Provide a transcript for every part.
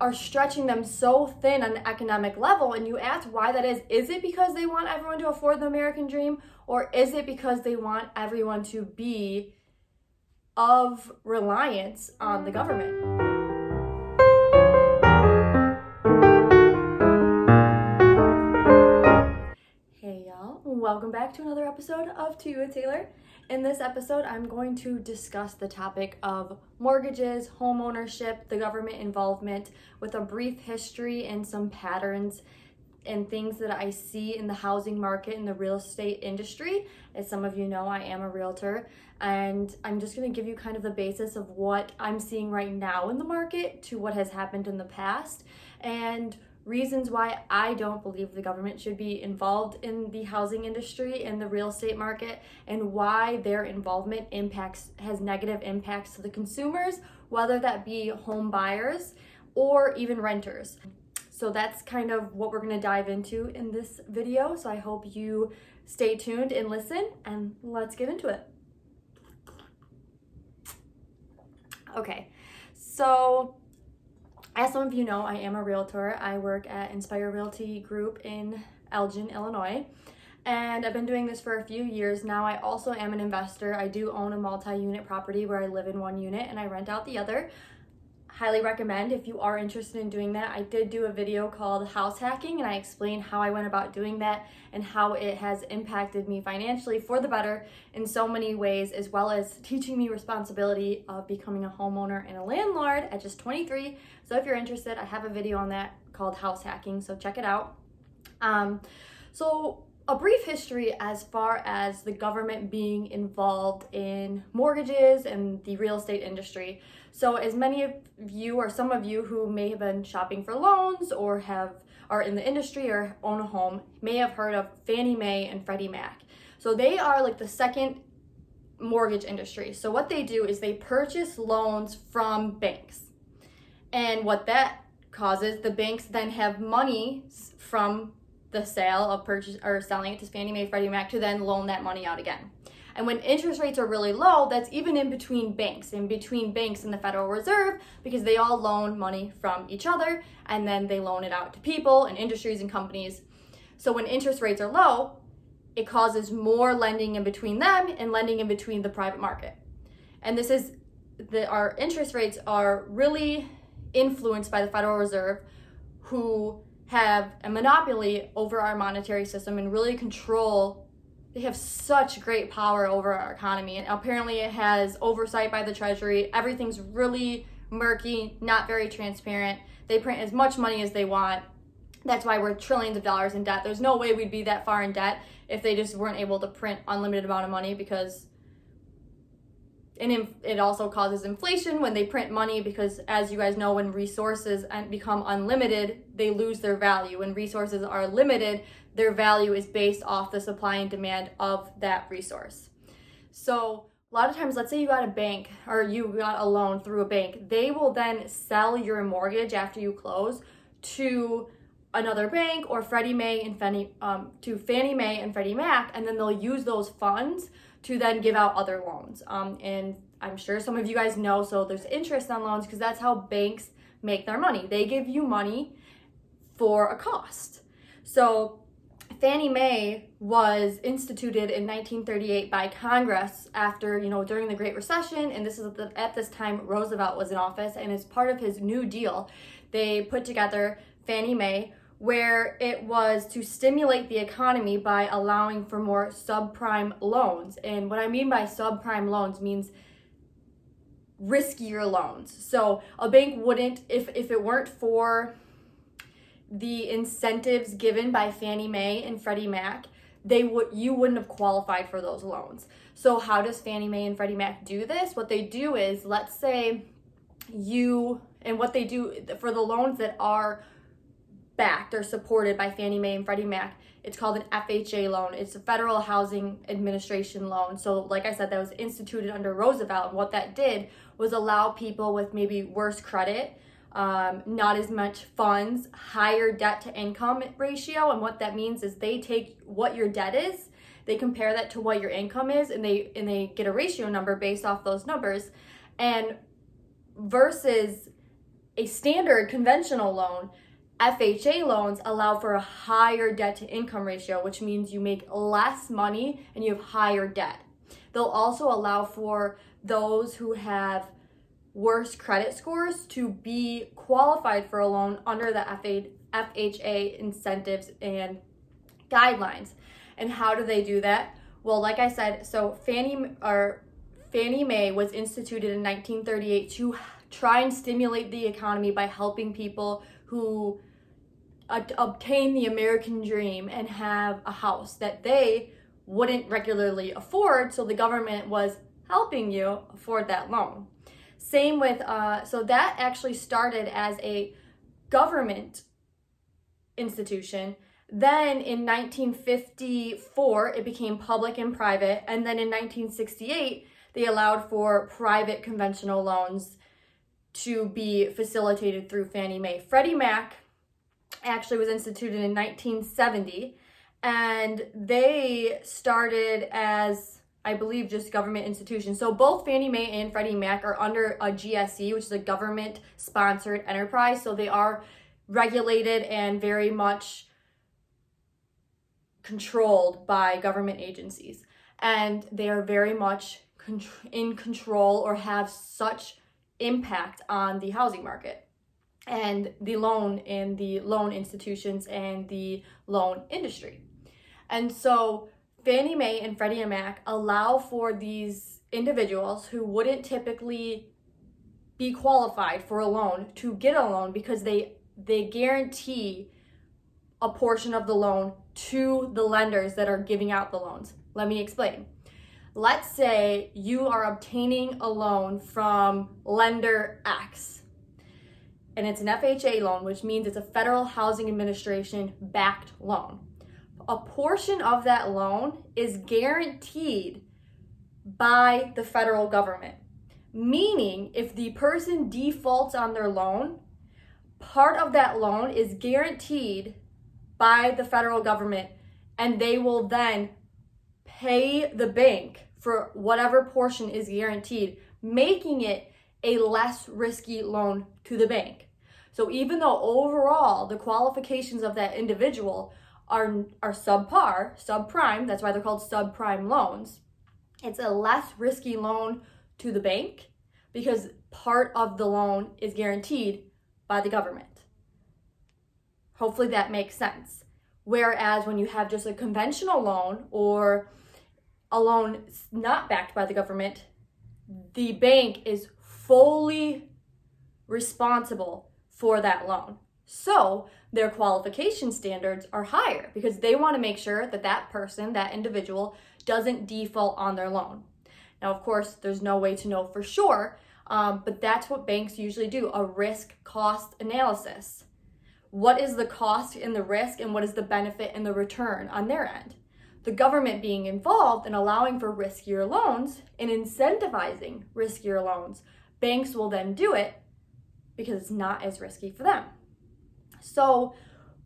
are stretching them so thin on an economic level and you ask why that is. Is it because they want everyone to afford the american dream or is it because they want everyone to be of reliance on the mm. government welcome back to another episode of to you with taylor in this episode, I'm going to discuss the topic of mortgages, home ownership, the government involvement, with a brief history and some patterns and things that I see in the housing market in the real estate industry. As some of you know, I am a realtor, and I'm just going to give you kind of the basis of what I'm seeing right now in the market to what has happened in the past and reasons why I don't believe the government should be involved in the housing industry and the real estate market and why their involvement impacts has negative impacts to the consumers, whether that be home buyers or even renters. So that's kind of what we're going to dive into in this video. So I hope you stay tuned and listen and let's get into it. Okay. So as some of you know, I am a realtor. I work at Inspire Realty Group in Elgin, Illinois. And I've been doing this for a few years now. I also am an investor. I do own a multi unit property where I live in one unit and I rent out the other highly recommend if you are interested in doing that. I did do a video called House Hacking and I explained how I went about doing that and how it has impacted me financially for the better in so many ways, as well as teaching me responsibility of becoming a homeowner and a landlord at just 23. So if you're interested, I have a video on that called House Hacking, so check it out. Um, so a brief history as far as the government being involved in mortgages and the real estate industry. So, as many of you or some of you who may have been shopping for loans or have are in the industry or own a home may have heard of Fannie Mae and Freddie Mac. So, they are like the second mortgage industry. So, what they do is they purchase loans from banks. And what that causes, the banks then have money from the sale of purchase or selling it to Fannie Mae, Freddie Mac to then loan that money out again. And when interest rates are really low, that's even in between banks, in between banks and the Federal Reserve, because they all loan money from each other and then they loan it out to people and industries and companies. So when interest rates are low, it causes more lending in between them and lending in between the private market. And this is that our interest rates are really influenced by the Federal Reserve, who have a monopoly over our monetary system and really control they have such great power over our economy and apparently it has oversight by the treasury. Everything's really murky not very transparent. They print as much money as they want. That's why we're trillions of dollars in debt. There's no way we'd be that far in debt if they just weren't able to print unlimited amount of money because and it also causes inflation when they print money because as you guys know when resources become unlimited they lose their value when resources are limited their value is based off the supply and demand of that resource. So, a lot of times, let's say you got a bank or you got a loan through a bank, they will then sell your mortgage after you close to another bank or Freddie Mae and Fannie um, to Fannie Mae and Freddie Mac, and then they'll use those funds to then give out other loans. Um, and I'm sure some of you guys know, so there's interest on loans because that's how banks make their money. They give you money for a cost. So Fannie Mae was instituted in 1938 by Congress after, you know, during the Great Recession, and this is at, the, at this time Roosevelt was in office, and as part of his New Deal, they put together Fannie Mae, where it was to stimulate the economy by allowing for more subprime loans. And what I mean by subprime loans means riskier loans. So a bank wouldn't, if if it weren't for the incentives given by Fannie Mae and Freddie Mac, they would you wouldn't have qualified for those loans. So how does Fannie Mae and Freddie Mac do this? What they do is let's say you and what they do for the loans that are backed or supported by Fannie Mae and Freddie Mac, it's called an FHA loan. It's a Federal Housing Administration loan. So, like I said, that was instituted under Roosevelt. And what that did was allow people with maybe worse credit um, not as much funds, higher debt to income ratio. And what that means is they take what your debt is, they compare that to what your income is, and they and they get a ratio number based off those numbers. And versus a standard conventional loan, FHA loans allow for a higher debt to income ratio, which means you make less money and you have higher debt. They'll also allow for those who have worse credit scores to be qualified for a loan under the FHA incentives and guidelines. And how do they do that? Well, like I said, so Fannie or Fannie Mae was instituted in 1938 to try and stimulate the economy by helping people who obtain the American dream and have a house that they wouldn't regularly afford. So the government was helping you afford that loan. Same with, uh, so that actually started as a government institution. Then in 1954, it became public and private. And then in 1968, they allowed for private conventional loans to be facilitated through Fannie Mae. Freddie Mac actually was instituted in 1970 and they started as I believe just government institutions. So both Fannie Mae and Freddie Mac are under a GSE, which is a government sponsored enterprise. So they are regulated and very much controlled by government agencies. And they are very much in control or have such impact on the housing market and the loan in the loan institutions and the loan industry. And so Fannie Mae and Freddie Mac allow for these individuals who wouldn't typically be qualified for a loan to get a loan because they they guarantee a portion of the loan to the lenders that are giving out the loans. Let me explain. Let's say you are obtaining a loan from lender X, and it's an FHA loan, which means it's a Federal Housing Administration backed loan. A portion of that loan is guaranteed by the federal government, meaning if the person defaults on their loan, part of that loan is guaranteed by the federal government, and they will then pay the bank for whatever portion is guaranteed, making it a less risky loan to the bank. So even though overall the qualifications of that individual are are subpar, subprime, that's why they're called subprime loans, it's a less risky loan to the bank because part of the loan is guaranteed by the government. Hopefully that makes sense. Whereas when you have just a conventional loan or a loan not backed by the government, the bank is fully responsible for that loan. So their qualification standards are higher because they want to make sure that that person, that individual, doesn't default on their loan. Now, of course, there's no way to know for sure, um, but that's what banks usually do a risk cost analysis. What is the cost and the risk, and what is the benefit and the return on their end? the government being involved and allowing for riskier loans and incentivizing riskier loans, banks will then do it because it's not as risky for them. So,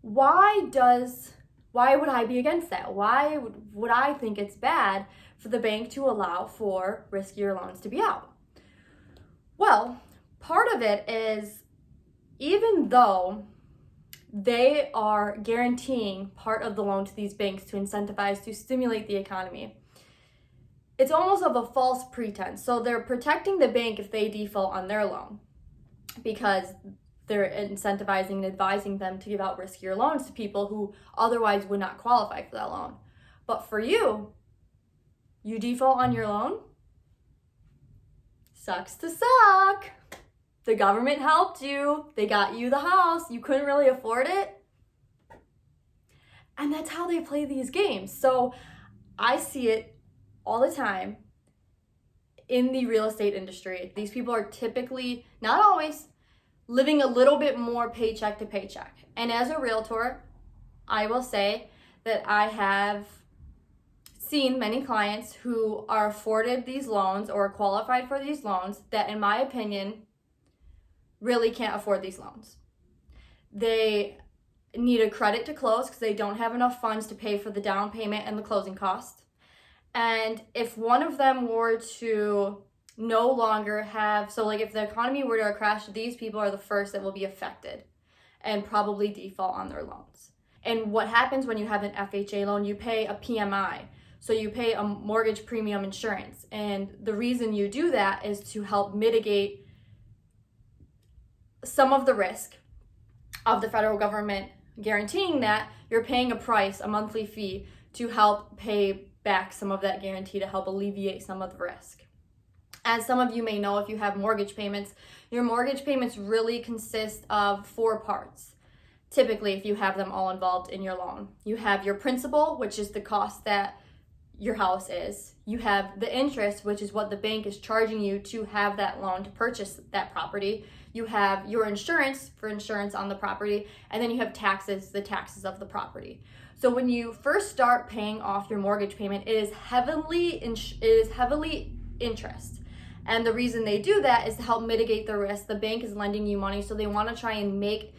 why does why would I be against that? Why would, would I think it's bad for the bank to allow for riskier loans to be out? Well, part of it is even though they are guaranteeing part of the loan to these banks to incentivize, to stimulate the economy. It's almost of a false pretense. So they're protecting the bank if they default on their loan because they're incentivizing and advising them to give out riskier loans to people who otherwise would not qualify for that loan. But for you, you default on your loan, sucks to suck the government helped you, they got you the house, you couldn't really afford it. And that's how they play these games. So I see it all the time in the real estate industry. These people are typically, not always, living a little bit more paycheck to paycheck. And as a realtor, I will say that I have seen many clients who are afforded these loans or qualified for these loans that, in my opinion, really can't afford these loans. They need a credit to close because they don't have enough funds to pay for the down payment and the closing cost. And if one of them were to no longer have so like if the economy were to crash these people are the first that will be affected and probably default on their loans. And what happens when you have an fha loan? You pay a pmi so you pay a mortgage premium insurance. And the reason you do that is to help mitigate some of the risk of the federal government guaranteeing that you're paying a price a monthly fee to help pay back some of that guarantee to help alleviate some of the risk as some of you may know, if you have mortgage payments, your mortgage payments really consist of four parts. Typically, if you have them all involved in your loan, you have your principal, which is the cost that your house is. You have the interest, which is what the bank is charging you to have that loan to purchase that property. You have your insurance for insurance on the property, and then you have taxes, the taxes of the property. So when you first start paying off your mortgage payment, it is heavily it is heavily interest. And the reason they do that is to help mitigate the risk. The bank is lending you money, so they want to try and make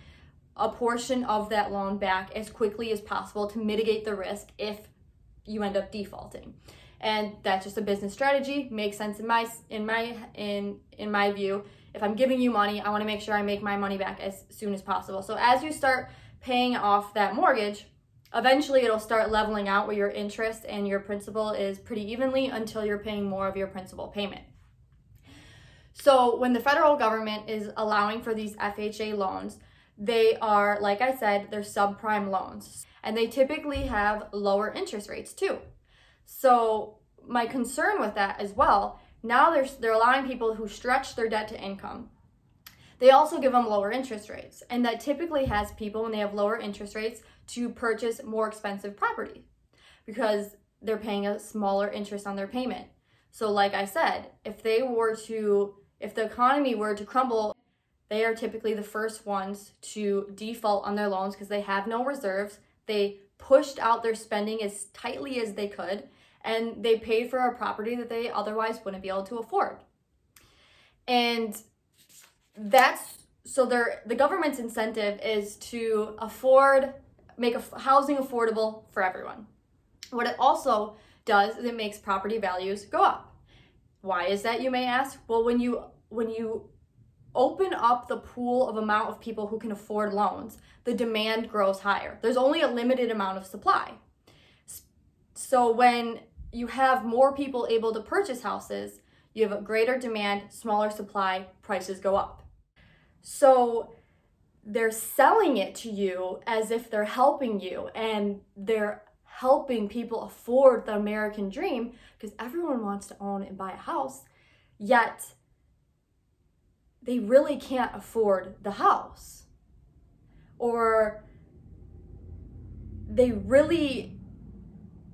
a portion of that loan back as quickly as possible to mitigate the risk if you end up defaulting. And that's just a business strategy. Makes sense in my in my in in my view. If I'm giving you money, I want to make sure I make my money back as soon as possible. So as you start paying off that mortgage, eventually it'll start leveling out where your interest and your principal is pretty evenly until you're paying more of your principal payment. So when the federal government is allowing for these FHA loans, they are, like I said, they're subprime loans. And they typically have lower interest rates too. So my concern with that as well, now they're, they're allowing people who stretch their debt to income. They also give them lower interest rates. And that typically has people, when they have lower interest rates, to purchase more expensive property because they're paying a smaller interest on their payment. So, like I said, if they were to if the economy were to crumble, they are typically the first ones to default on their loans because they have no reserves. They pushed out their spending as tightly as they could, and they paid for a property that they otherwise wouldn't be able to afford. And that's so their the government's incentive is to afford make a, housing affordable for everyone. What it also does is it makes property values go up. Why is that, you may ask? Well, when you when you open up the pool of amount of people who can afford loans, the demand grows higher. There's only a limited amount of supply. So when you have more people able to purchase houses, you have a greater demand, smaller supply, prices go up. So they're selling it to you as if they're helping you and they're helping people afford the American dream because everyone wants to own and buy a house, yet they really can't afford the house. Or they really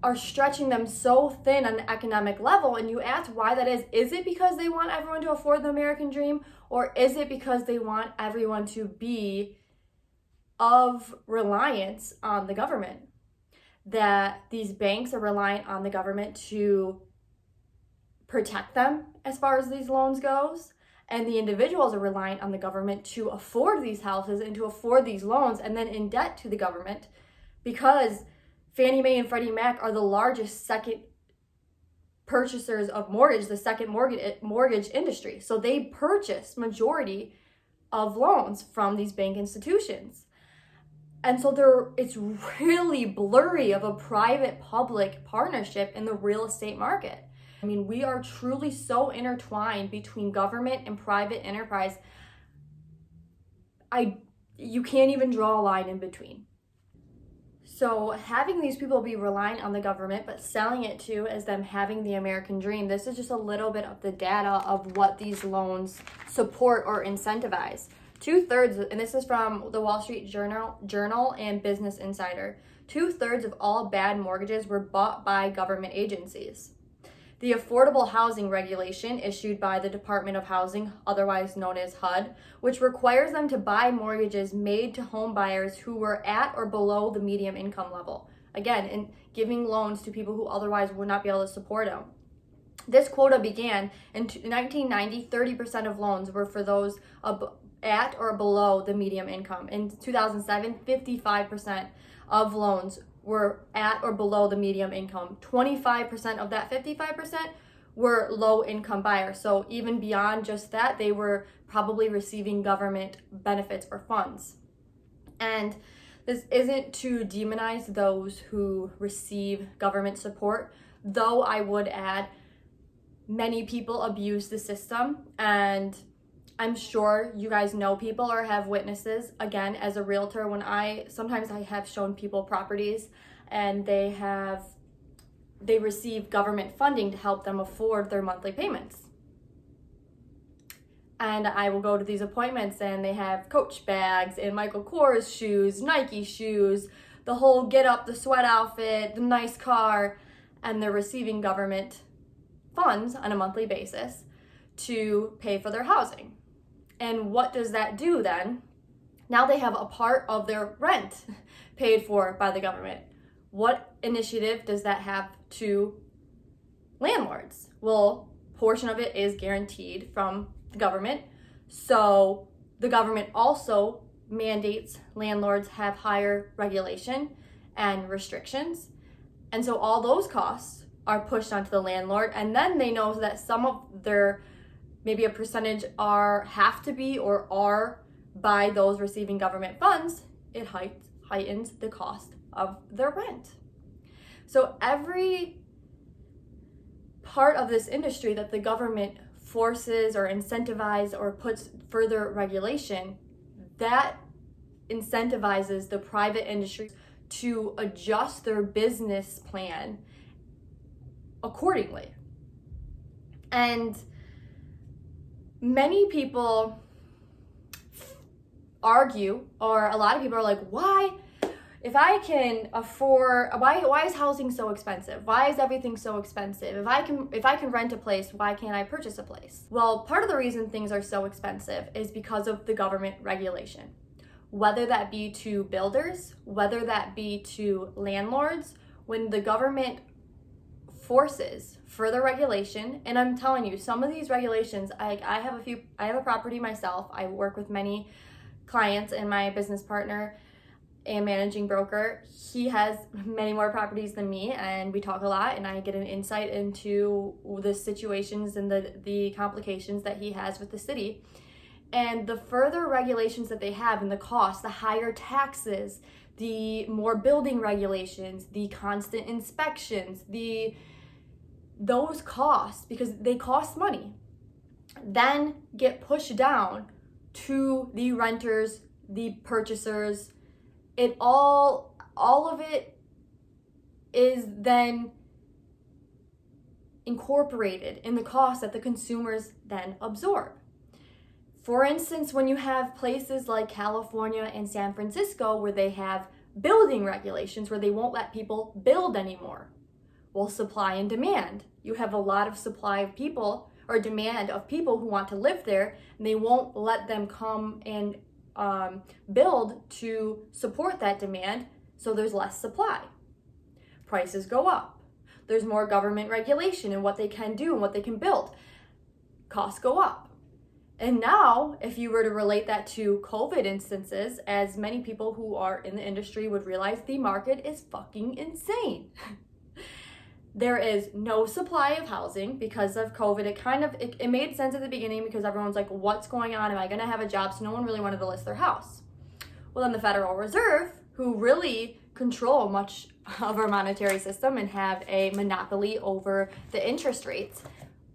are stretching them so thin on an economic level and you ask why that is. Is it because they want everyone to afford the american dream or is it because they want everyone to be of reliance on the government? That these banks are reliant on the government to protect them as far as these loans goes and the individuals are reliant on the government to afford these houses and to afford these loans and then in debt to the government because Fannie Mae and Freddie Mac are the largest second purchasers of mortgage, the second mortgage mortgage industry. So they purchase majority of loans from these bank institutions. And so there it's really blurry of a private public partnership in the real estate market. I mean we are truly so intertwined between government and private enterprise. I you can't even draw a line in between so having these people be reliant on the government but selling it to as them having the american dream this is just a little bit of the data of what these loans support or incentivize Two thirds, and this is from the Wall Street Journal, Journal and Business Insider. Two thirds of all bad mortgages were bought by government agencies. The Affordable Housing Regulation, issued by the Department of Housing, otherwise known as HUD, which requires them to buy mortgages made to home buyers who were at or below the medium income level. Again, in giving loans to people who otherwise would not be able to support them. This quota began in 1990. 30% of loans were for those ab- at or below the medium income. In 2007, 55% of loans were at or below the medium income. 25% of that 55% were low income buyers. So even beyond just that, they were probably receiving government benefits or funds. And this isn't to demonize those who receive government support, though I would add many people abuse the system and I'm sure you guys know people or have witnesses. Again, as a realtor, when I sometimes I have shown people properties and they have they receive government funding to help them afford their monthly payments. And I will go to these appointments and they have coach bags and Michael Kors shoes, Nike shoes, the whole get up, the sweat outfit, the nice car, and they're receiving government funds on a monthly basis to pay for their housing. And what does that do then? Now they have a part of their rent paid for by the government. What initiative does that have to landlords? Well, portion of it is guaranteed from the government. So the government also mandates landlords have higher regulation and restrictions. And so all those costs are pushed onto the landlord and then they know that some of their maybe a percentage are have to be or are by those receiving government funds, it height, heightens the cost of their rent. So every part of this industry that the government forces or incentivizes or puts further regulation, that incentivizes the private industry to adjust their business plan accordingly. And many people argue, or a lot of people are like, why? If I can afford, why why is housing so expensive? Why is everything so expensive? If I can if I can rent a place, why can't I purchase a place? Well, part of the reason things are so expensive is because of the government regulation. Whether that be to builders, whether that be to landlords, when the government forces further regulation and i'm telling you some of these regulations i, I have a few i have a property myself. I work with many clients and my business partner and managing broker. He has many more properties than me and we talk a lot and i get an insight into the situations and the the complications that he has with the city. And the further regulations that they have and the cost the higher taxes the more building regulations the constant inspections the those costs, because they cost money, then get pushed down to the renters, the purchasers. It all, all of it is then incorporated in the cost that the consumers then absorb. For instance, when you have places like California and San Francisco where they have building regulations where they won't let people build anymore. Well, supply and demand you have a lot of supply of people or demand of people who want to live there, and they won't let them come and um, build to support that demand, so there's less supply. Prices go up. There's more government regulation and what they can do and what they can build. Costs go up. And now, if you were to relate that to COVID instances, as many people who are in the industry would realize, the market is fucking insane. there is no supply of housing because of covid. It kind of it, it made sense at the beginning because everyone's like what's going on? Am i going to have a job? So no one really wanted to list their house. Well then the federal reserve who really control much of our monetary system and have a monopoly over the interest rates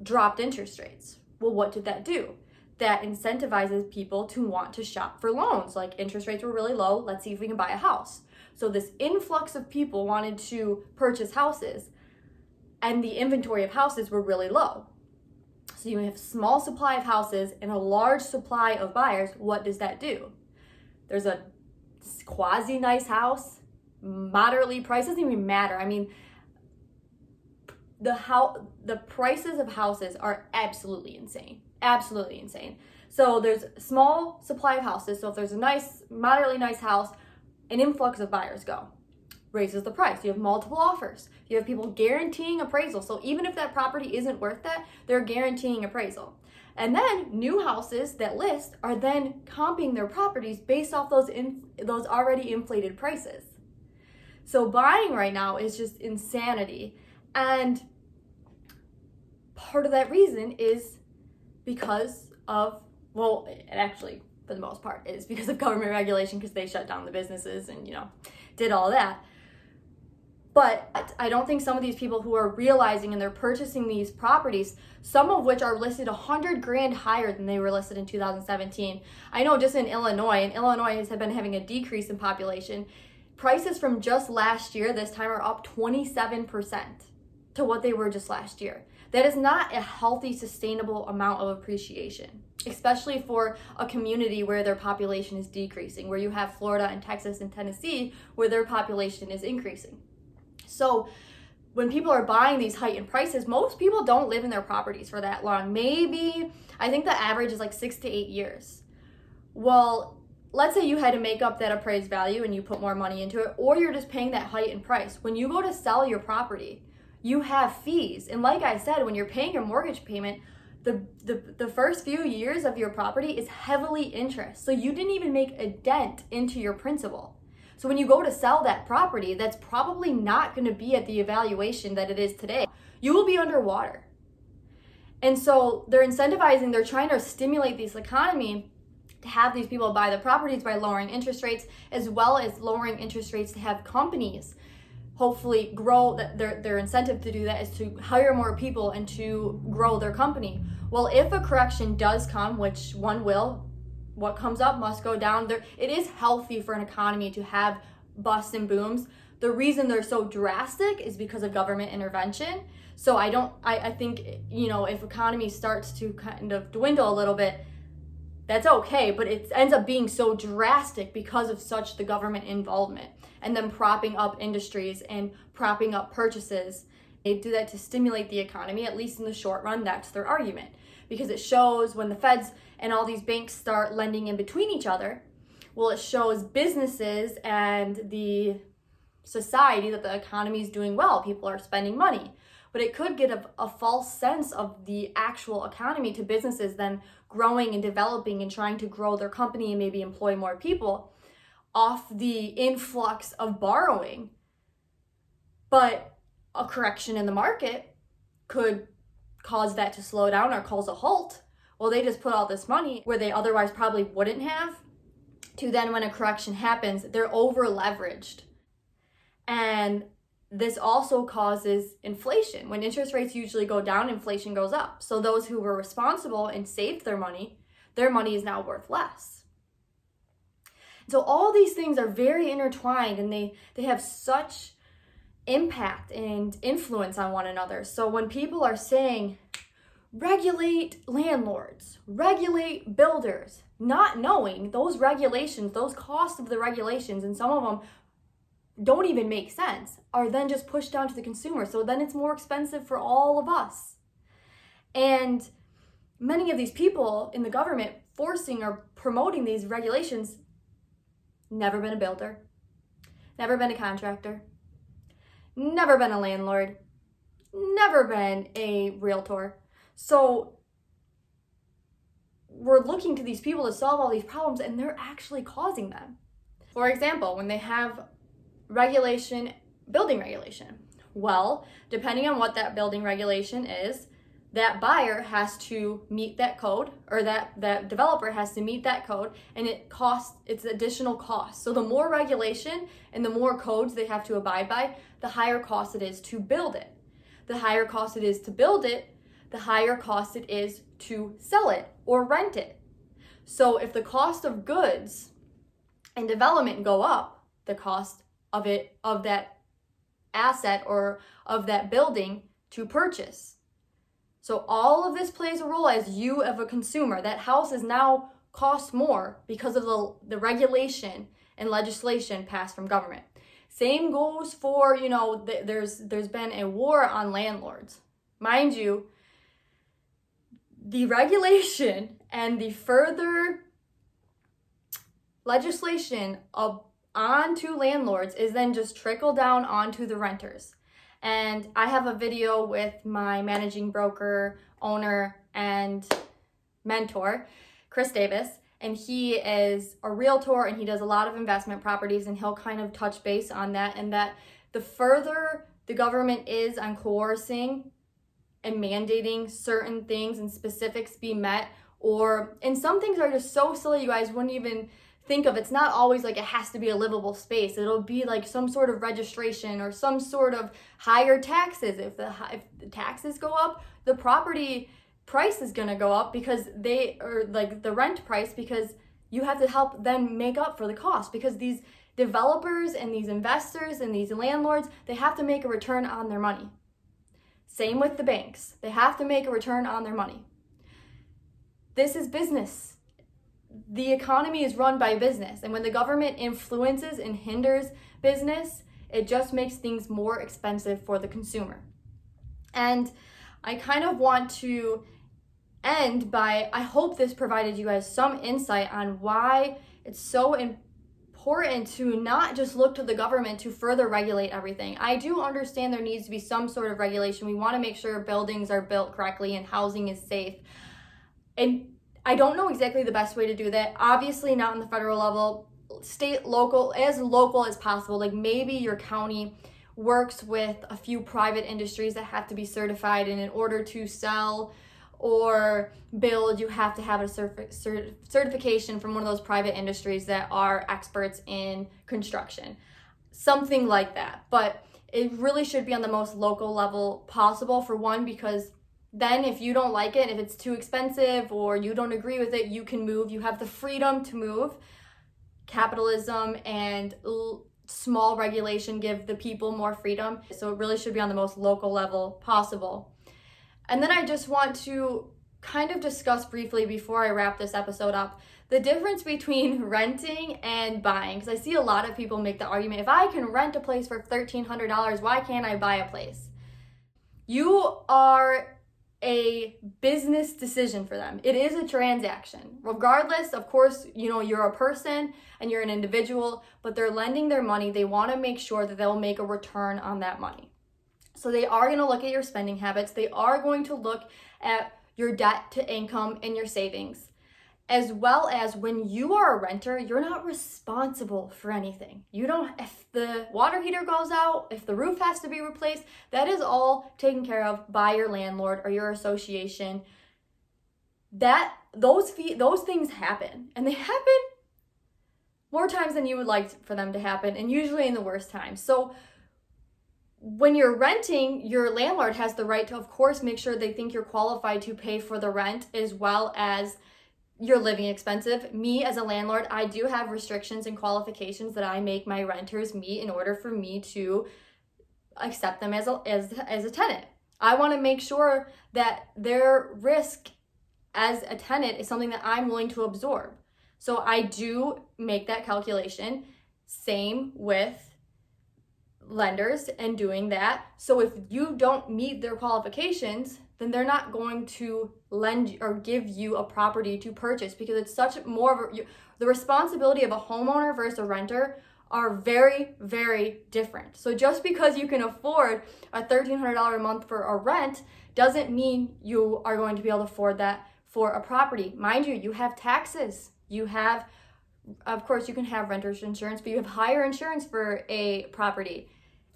dropped interest rates. Well what did that do? That incentivizes people to want to shop for loans. Like interest rates were really low. Let's see if we can buy a house. So this influx of people wanted to purchase houses and the inventory of houses were really low. So you have a small supply of houses and a large supply of buyers. What does that do? There's a quasi nice house, moderately priced. Doesn't even matter. I mean, the how the prices of houses are absolutely insane. Absolutely insane. So there's small supply of houses. So if there's a nice, moderately nice house, an influx of buyers go raises the price. You have multiple offers. You have people guaranteeing appraisal. So even if that property isn't worth that, they're guaranteeing appraisal. And then new houses that list are then comping their properties based off those in, those already inflated prices. So buying right now is just insanity. And part of that reason is because of, well, it actually, for the most part, is because of government regulation because they shut down the businesses and, you know, did all that. But I don't think some of these people who are realizing and they're purchasing these properties, some of which are listed 100 grand higher than they were listed in 2017. I know just in Illinois, and Illinois has been having a decrease in population. Prices from just last year, this time, are up 27% to what they were just last year. That is not a healthy, sustainable amount of appreciation, especially for a community where their population is decreasing, where you have Florida and Texas and Tennessee, where their population is increasing. So when people are buying these heightened prices, most people don't live in their properties for that long. Maybe, I think the average is like six to eight years. Well, let's say you had to make up that appraised value and you put more money into it, or you're just paying that heightened price. When you go to sell your property, you have fees. And like I said, when you're paying your mortgage payment, the, the, the first few years of your property is heavily interest. So you didn't even make a dent into your principal. So when you go to sell that property, that's probably not going to be at the evaluation that it is today. You will be underwater. And so they're incentivizing, they're trying to stimulate this economy to have these people buy the properties by lowering interest rates, as well as lowering interest rates to have companies hopefully grow that their, their incentive to do that is to hire more people and to grow their company. Well, if a correction does come, which one will, what comes up must go down. There, it is healthy for an economy to have busts and booms. The reason they're so drastic is because of government intervention. So I don't, I, I think, you know, if economy starts to kind of dwindle a little bit, that's okay, but it ends up being so drastic because of such the government involvement and then propping up industries and propping up purchases. They do that to stimulate the economy, at least in the short run. That's their argument because it shows when the feds and all these banks start lending in between each other, well, it shows businesses and the society that the economy is doing well. People are spending money. But it could get a, a false sense of the actual economy to businesses then growing and developing and trying to grow their company and maybe employ more people off the influx of borrowing. But a correction in the market could cause that to slow down or cause a halt. Well, they just put all this money where they otherwise probably wouldn't have to then when a correction happens, they're over leveraged. And this also causes inflation. When interest rates usually go down, inflation goes up. So those who were responsible and saved their money, their money is now worth less. So all these things are very intertwined and they they have such impact and influence on one another. So when people are saying, regulate landlords, regulate builders, not knowing those regulations, those costs of the regulations, and some of them don't even make sense, are then just pushed down to the consumer. So then it's more expensive for all of us. And many of these people in the government forcing or promoting these regulations never been a builder, never been a contractor, never been a landlord, never been a realtor. So we're looking to these people to solve all these problems and they're actually causing them. For example, when they have regulation, building regulation, well, depending on what that building regulation is, that buyer has to meet that code or that that developer has to meet that code and it costs it's additional cost. So the more regulation and the more codes they have to abide by the higher cost it is to build it. The higher cost it is to build it the higher cost it is to sell it or rent it. So if the cost of goods and development go up the cost of it of that asset or of that building to purchase so all of this plays a role as you of a consumer. That house is now cost more because of the, the regulation and legislation passed from government. Same goes for, you know, th- there's there's been a war on landlords. Mind you, the regulation and the further legislation of onto landlords is then just trickle down onto the renters. And I have a video with my managing broker, owner, and mentor, Chris Davis. And he is a realtor and he does a lot of investment properties, and he'll kind of touch base on that. And that the further the government is on coercing and mandating certain things and specifics be met or and some things are just so silly you guys wouldn't even think of it's not always like it has to be a livable space. It'll be like some sort of registration or some sort of higher taxes. If the if the taxes go up the property price is going to go up because they or like the rent price because you have to help them make up for the cost. Because these developers and these investors and these landlords they have to make a return on their money. Same with the banks. They have to make a return on their money. This is business the economy is run by business. And when the government influences and hinders business, it just makes things more expensive for the consumer. And I kind of want to end by I hope this provided you guys some insight on why it's so important to not just look to the government to further regulate everything. I do understand there needs to be some sort of regulation. We want to make sure buildings are built correctly and housing is safe. And I don't know exactly the best way to do that. Obviously, not on the federal level, state, local, as local as possible. Like maybe your county works with a few private industries that have to be certified, and in order to sell or build, you have to have a cert- certification from one of those private industries that are experts in construction. Something like that. But it really should be on the most local level possible for one, because then if you don't like it if it's too expensive or you don't agree with it you can move. You have the freedom to move. Capitalism and l- small regulation give the people more freedom. So it really should be on the most local level possible. And then i just want to kind of discuss briefly before i wrap this episode up the difference between renting and buying. Because i see a lot of people make the argument if i can rent a place for $1300 why can't i buy a place? You are a business decision for them. It is a transaction. Regardless, of course, you know, you're a person and you're an individual, but they're lending their money. They want to make sure that they'll make a return on that money. So they are going to look at your spending habits. They are going to look at your debt to income and your savings as well as when you are a renter, you're not responsible for anything. You don't, if the water heater goes out, if the roof has to be replaced, that is all taken care of by your landlord or your association. That, those fee, those things happen and they happen more times than you would like for them to happen and usually in the worst times. So, when you're renting, your landlord has the right to, of course, make sure they think you're qualified to pay for the rent as well as your living expensive. Me as a landlord, I do have restrictions and qualifications that I make my renters meet in order for me to accept them as a as as a tenant. I want to make sure that their risk as a tenant is something that I'm willing to absorb. So I do make that calculation. Same with lenders and doing that. So if you don't meet their qualifications, then they're not going to lend or give you a property to purchase because it's such more of a, the responsibility of a homeowner versus a renter are very very different. So just because you can afford a $1300 a month for a rent doesn't mean you are going to be able to afford that for a property. Mind you, you have taxes. You have of course you can have renter's insurance, but you have higher insurance for a property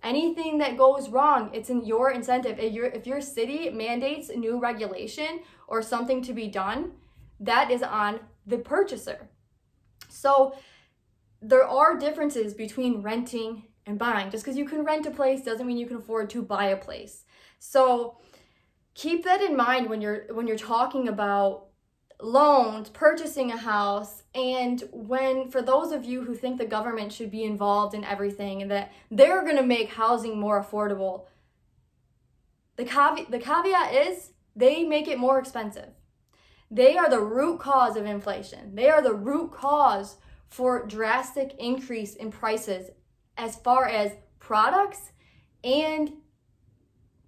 anything that goes wrong it's in your incentive. If your if your city mandates new regulation or something to be done that is on the purchaser. So there are differences between renting and buying. Just because you can rent a place doesn't mean you can afford to buy a place. So keep that in mind when you're when you're talking about loans, purchasing a house, and when for those of you who think the government should be involved in everything and that they're going to make housing more affordable, the caveat, the caveat is they make it more expensive. They are the root cause of inflation. They are the root cause for drastic increase in prices as far as products and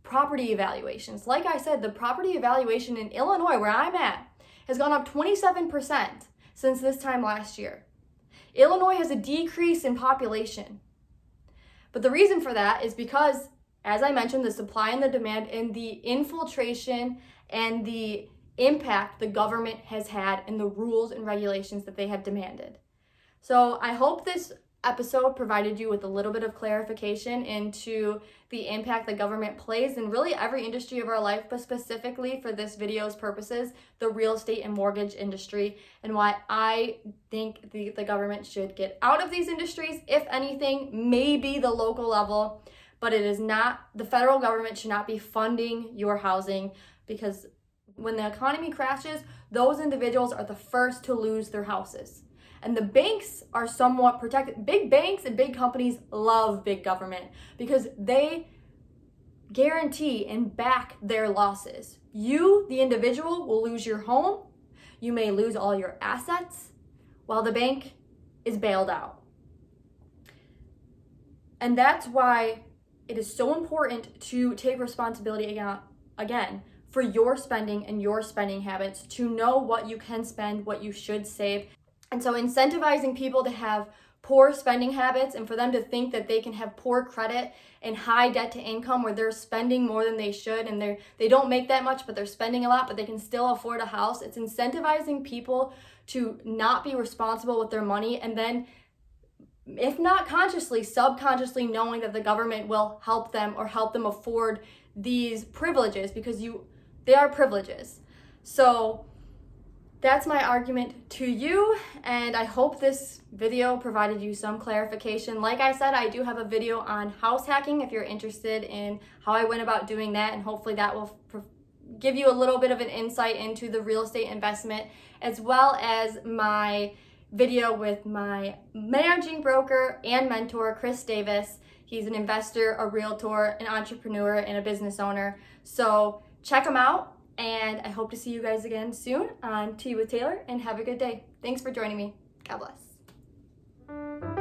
property evaluations. Like I said, the property evaluation in Illinois, where I'm at, has gone up 27% since this time last year. Illinois has a decrease in population. But the reason for that is because, as I mentioned, the supply and the demand and the infiltration and the impact the government has had and the rules and regulations that they have demanded. So I hope this episode provided you with a little bit of clarification into the impact the government plays in really every industry of our life, but specifically for this video's purposes, the real estate and mortgage industry, and why I think the, the government should get out of these industries, if anything, maybe the local level, but it is not, the federal government should not be funding your housing because when the economy crashes, those individuals are the first to lose their houses. And the banks are somewhat protected. Big banks and big companies love big government because they guarantee and back their losses. You, the individual, will lose your home. You may lose all your assets while the bank is bailed out. And that's why it is so important to take responsibility again, for your spending and your spending habits, to know what you can spend, what you should save, and so incentivizing people to have poor spending habits and for them to think that they can have poor credit and high debt to income where they're spending more than they should and they're they don't make that much but they're spending a lot but they can still afford a house. It's incentivizing people to not be responsible with their money and then if not consciously subconsciously knowing that the government will help them or help them afford these privileges because you they are privileges. So that's my argument to you, and I hope this video provided you some clarification. Like I said, I do have a video on house hacking if you're interested in how I went about doing that, and hopefully that will give you a little bit of an insight into the real estate investment, as well as my video with my managing broker and mentor, Chris Davis. He's an investor, a realtor, an entrepreneur, and a business owner. So check him out and I hope to see you guys again soon on Tea with Taylor, and have a good day. Thanks for joining me. God bless.